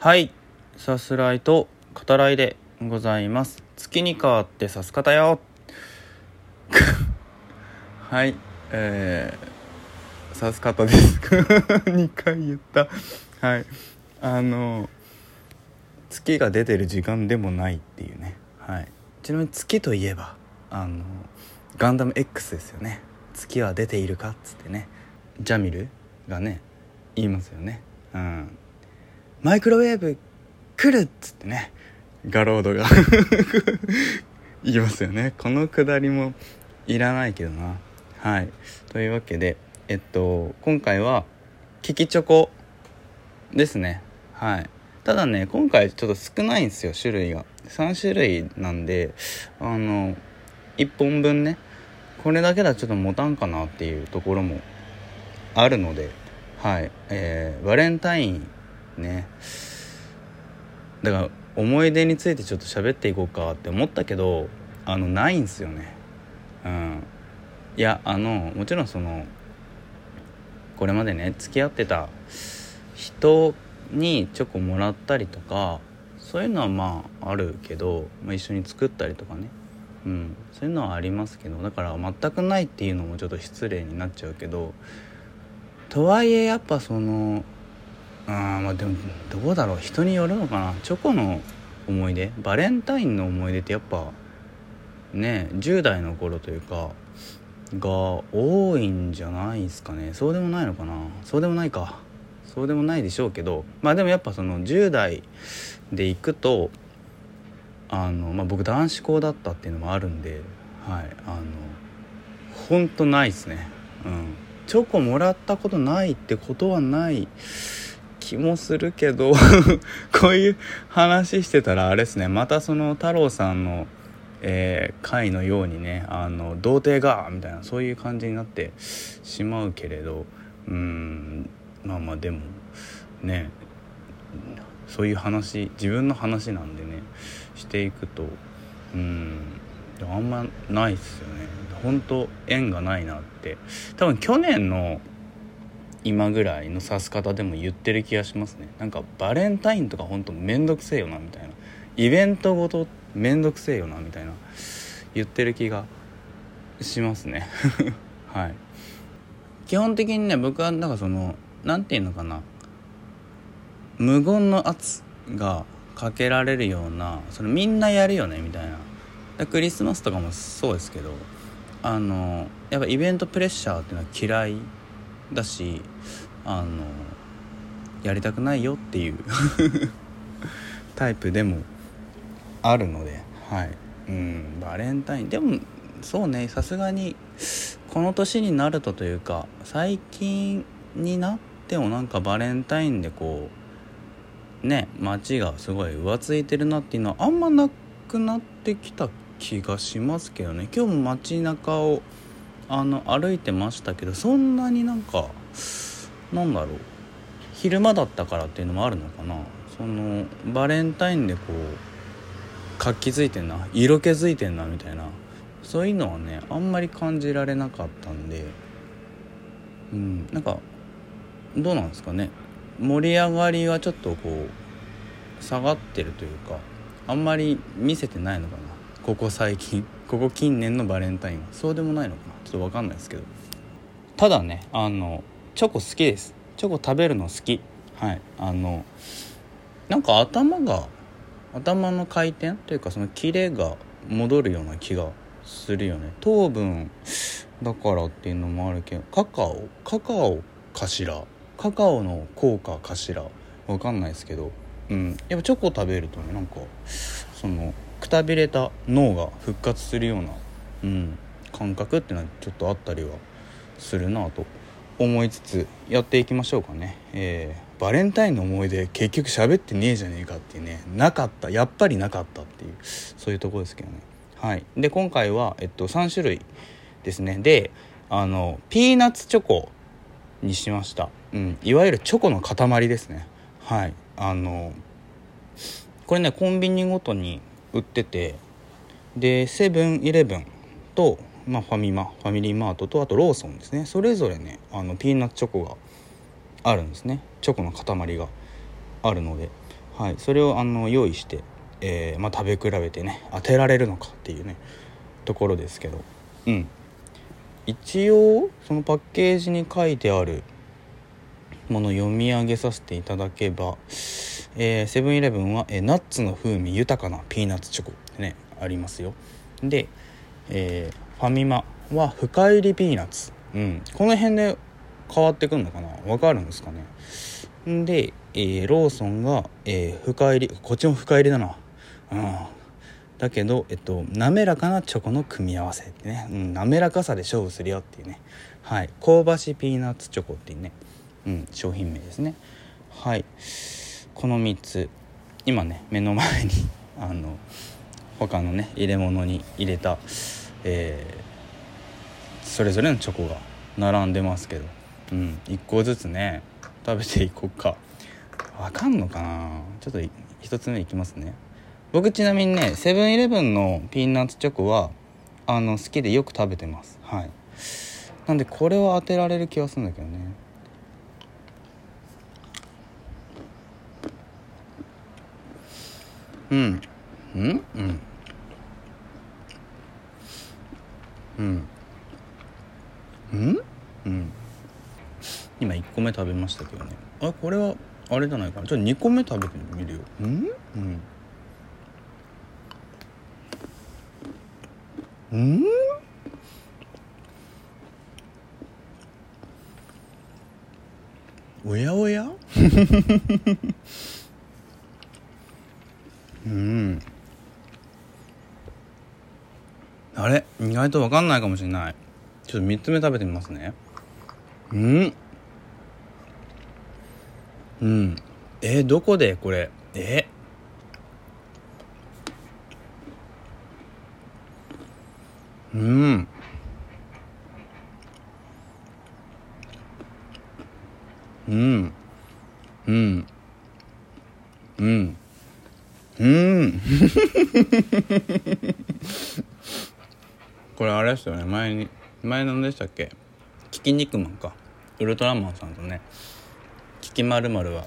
はい。さすらいと語らいでございます。月に変わってさす方よ。はい。えー、さす方です。2回言った。はい。あの月が出てる時間でもないっていうね。はい。ちなみに月といえばあのガンダム X ですよね。月は出ているかっつってね。ジャミルがね言いますよね。うん。マイクロウェーブ来るっつってね。ガロードが。言 いますよね。このくだりもいらないけどな。はい。というわけでえっと今回はキキチョコですね。はい。ただね今回ちょっと少ないんですよ種類が。3種類なんであの1本分ね。これだけだちょっと持たんかなっていうところもあるのではい。えー、バレンタインね。だから思い出についてちょっと喋っていこうかって思ったけどあのないんすよね。うん。いやあのもちろんそのこれまでね付き合ってた人にチョコもらったりとかそういうのはまああるけど、まあ、一緒に作ったりとかね。うん。そういうのはありますけどだから全くないっていうのもちょっと失礼になっちゃうけどとはいえやっぱそのあまあでもどうだろう。人によるのかな。チョコの思い出。バレンタインの思い出ってやっぱね10代の頃というかが多いんじゃないですかね。そうでもないのかな。そうでもないか。そうでもないでしょうけど。まあでもやっぱその10代で行くとあの、まあ、僕男子校だったっていうのもあるんではい。あのほんとないっすね。うん。チョコもらったことないってことはない気もするけど こういう話してたらあれですね。またその太郎さんの、えー、回のようにねあの童貞がみたいなそういう感じになってしまうけれどうんまあまあでもねそういう話自分の話なんでねしていくとうんあんまないっすよね。本当縁がないなって。多分去年の今ぐらいの指す方でも言ってる気がしますね。なんかバレンタインとかほんとめんどくせえよなみたいな。イベントごとめんどくせえよなみたいな。言ってる気がしますね。はい。基本的にね僕はなんかその何て言うのかな。無言の圧がかけられるようなそのみんなやるよねみたいな。でクリスマスとかもそうですけどあのやっぱイベントプレッシャーっていうのは嫌い。だしあのやりたくないよっていう タイプでもあるのではい。うんバレンタイン。でもそうねさすがにこの年になるとというか最近になってもなんかバレンタインでこうね街がすごい浮ついてるなっていうのはあんまなくなってきた気がしますけどね。今日も街中をあの歩いてましたけどそんなになんかなんだろう。昼間だったからっていうのもあるのかな。そのバレンタインでこう活気づいてんな。色気づいてんなみたいな。そういうのはねあんまり感じられなかったんで。うん。なんかどうなんですかね。盛り上がりはちょっとこう下がってるというかあんまり見せてないのかな。ここ最近。ここ近年のバレンタインは。そうでもないのかな。ちょっと分かんないですけど。ただねあのチョコ好きです。チョコ食べるの好き。はい。あのなんか頭が頭の回転というかそのキレが戻るような気がするよね。糖分だからっていうのもあるけどカカオカカオかしら。カカオの効果かしら。わかんないですけど。うん。やっぱチョコ食べるとねなんかそのくたびれた脳が復活するような、うん、感覚っていうのはちょっとあったりはするなと思いつつやっていきましょうかね、えー、バレンタインの思い出結局喋ってねえじゃねえかっていうね。なかった。やっぱりなかったっていうそういうとこですけどね。はい。で今回は、えっと、3種類ですね。であのピーナッツチョコにしました、うん、いわゆるチョコの塊ですね。はい。あのこれねコンビニごとに売っててでセブンイレブンと、まあ、ファミマファミリーマートとあとローソンですね。それぞれねあのピーナッツチョコがあるんですね。チョコの塊があるので。はい、それをあの用意して、えー、まあ、食べ比べてね当てられるのかっていうねところですけど。うん。一応そのパッケージに書いてあるもの読み上げさせていただけばセブンイレブンは、えー、ナッツの風味豊かなピーナッツチョコってねありますよ。で、えー、ファミマは深入りピーナッツ、うん、この辺で変わってくんのかな？わかるんですかね？で、えー、ローソンが、えー、深入りこっちも深入りだな。うん。だけど、えっと、滑らかなチョコの組み合わせってね、うん、滑らかさで勝負するよっていうね、はい、香ばしピーナッツチョコっていうね、うん、商品名ですね。はい。この3つ。今ね目の前にあの他のね入れ物に入れた、えー、それぞれのチョコが並んでますけど、うん、1個ずつね食べていこうか。わかんのかな？ちょっと1つ目いきますね。僕ちなみにねセブンイレブンのピーナッツチョコはあの好きでよく食べてます。はい。なんでこれは当てられる気はするんだけどね。うん。うん？うんうんうん今1個目食べましたけどね。あこれはあれじゃないかな。ちょっと2個目食べてみるよ。うん？うん。うん？おやおや？うん。あれ？意外と分かんないかもしれない。ちょっと3つ目食べてみますね。うんうん。えー、どこでこれ？え？ーうん。うん。うん。うん。うん。これあれですよね前に前何でしたっけキキ肉マンかウルトラマンさん。とねキキまるは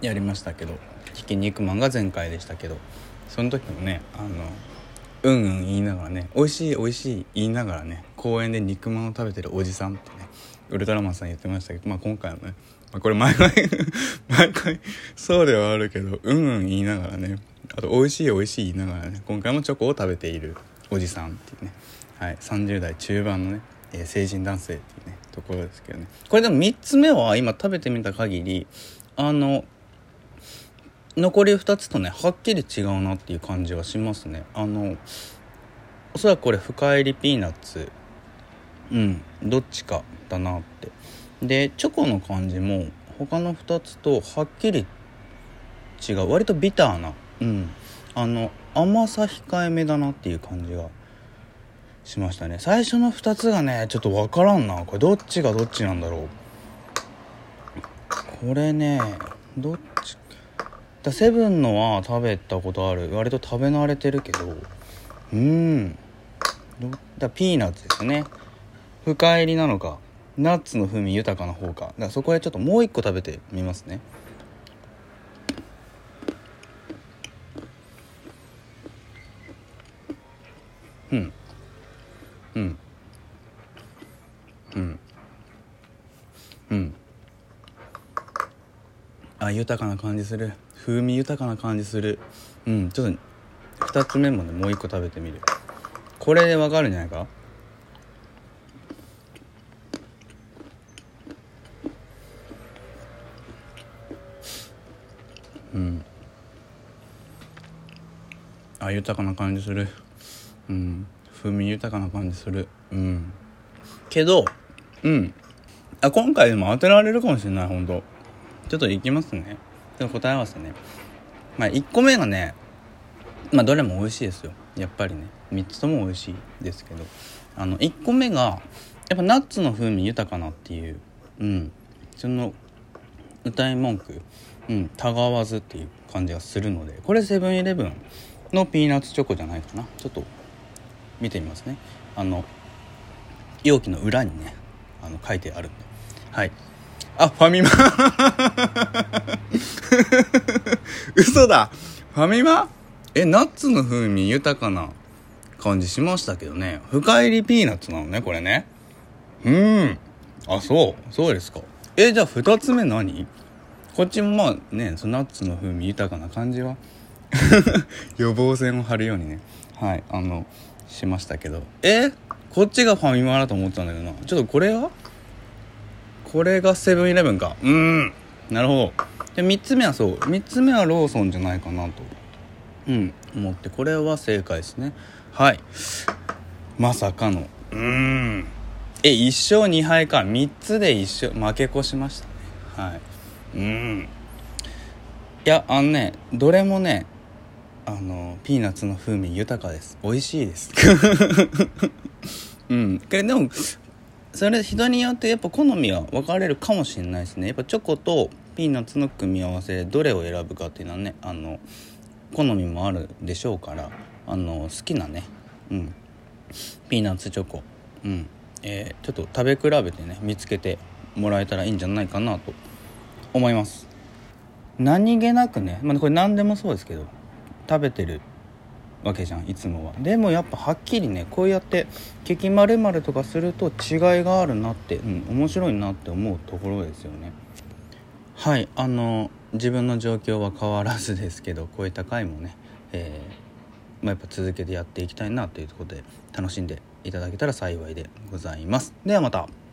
やりましたけどキキ肉マンが前回でしたけどその時もねあのうんうん言いながらね美味しい美味しい言いながらね公園で肉まんを食べてるおじさんってねウルトラマンさん言ってましたけど、まあ、今回はね、まあ、これ毎回 毎回そうではあるけどうんうん言いながらねあと美味しい美味しい言いながらね今回もチョコを食べているおじさんっていうね、はい、30代中盤のね、えー、成人男性っていうねところですけどね。これでも3つ目は今食べてみた限りあの残り2つとねはっきり違うなっていう感じはしますね。あのおそらくこれ深入りピーナッツ。うんどっちかだなって。でチョコの感じも他の2つとはっきり違う。割とビターな。うん。あの甘さ控えめだなっていう感じがしましたね。最初の2つがねちょっと分からんな。これどっちがどっちなんだろう。これねどっちだセブンのは食べたことある。割と食べ慣れてるけど。うん。だピーナッツですね。深入りなのか。ナッツの風味豊かな方か。だからそこでちょっともう一個食べてみますね。うん。うん。うん。うん。あ豊かな感じする。風味豊かな感じする。うんちょっと2つ目もねもう1個食べてみる。これでわかるんじゃないか？うん。あ豊かな感じする。うん。風味豊かな感じする。うん。けどうん。あ今回でも当てられるかもしれない本当。ちょっといきますね。答え合わせね。まあ1個目がねまあどれも美味しいですよ。やっぱりね。3つとも美味しいですけど。あの1個目がやっぱナッツの風味豊かなっていう。うん。その歌い文句。うん。たがわずっていう感じがするので。これセブンイレブンのピーナッツチョコじゃないかな。ちょっと見てみますね。あの容器の裏にねあの書いてあるんで。はい。あファミマ。嘘だ。ファミマ？えナッツの風味豊かな感じしましたけどね。深入りピーナッツなのねこれね。うん。あそう。そうですか。えじゃあ2つ目何？こっちもまあねそのナッツの風味豊かな感じは。予防線を張るようにね。はい。あのしましたけど。え？こっちがファミマだと思ったんだけどな。ちょっとこれは？これがセブンイレブンか。うん。なるほど。で3つ目はそう。3つ目はローソンじゃないかなと。うん。思って。これは正解ですね。はい。まさかの。うん。え1勝2敗か。3つで1勝負け越しましたね。はい。うん。いやあのねどれもねあのピーナッツの風味豊かです。美味しいです。うん。でもそれ人によってやっぱ好みは分かれるかもしれないですね。やっぱチョコとピーナッツの組み合わせでどれを選ぶかっていうのはねあの好みもあるでしょうからあの好きなねうん。ピーナッツチョコ。うん。えー、ちょっと食べ比べてね見つけてもらえたらいいんじゃないかなと思います。何気なくね、まあ、これ何でもそうですけど食べてるわけじゃんいつもは。でもやっぱはっきりねこうやって「激まるとかすると違いがあるなって、うん、面白いなって思うところですよね。はいあの自分の状況は変わらずですけどこういった回もね、えー、まあ、やっぱ続けてやっていきたいなというところで楽しんでいただけたら幸いでございます。ではまた。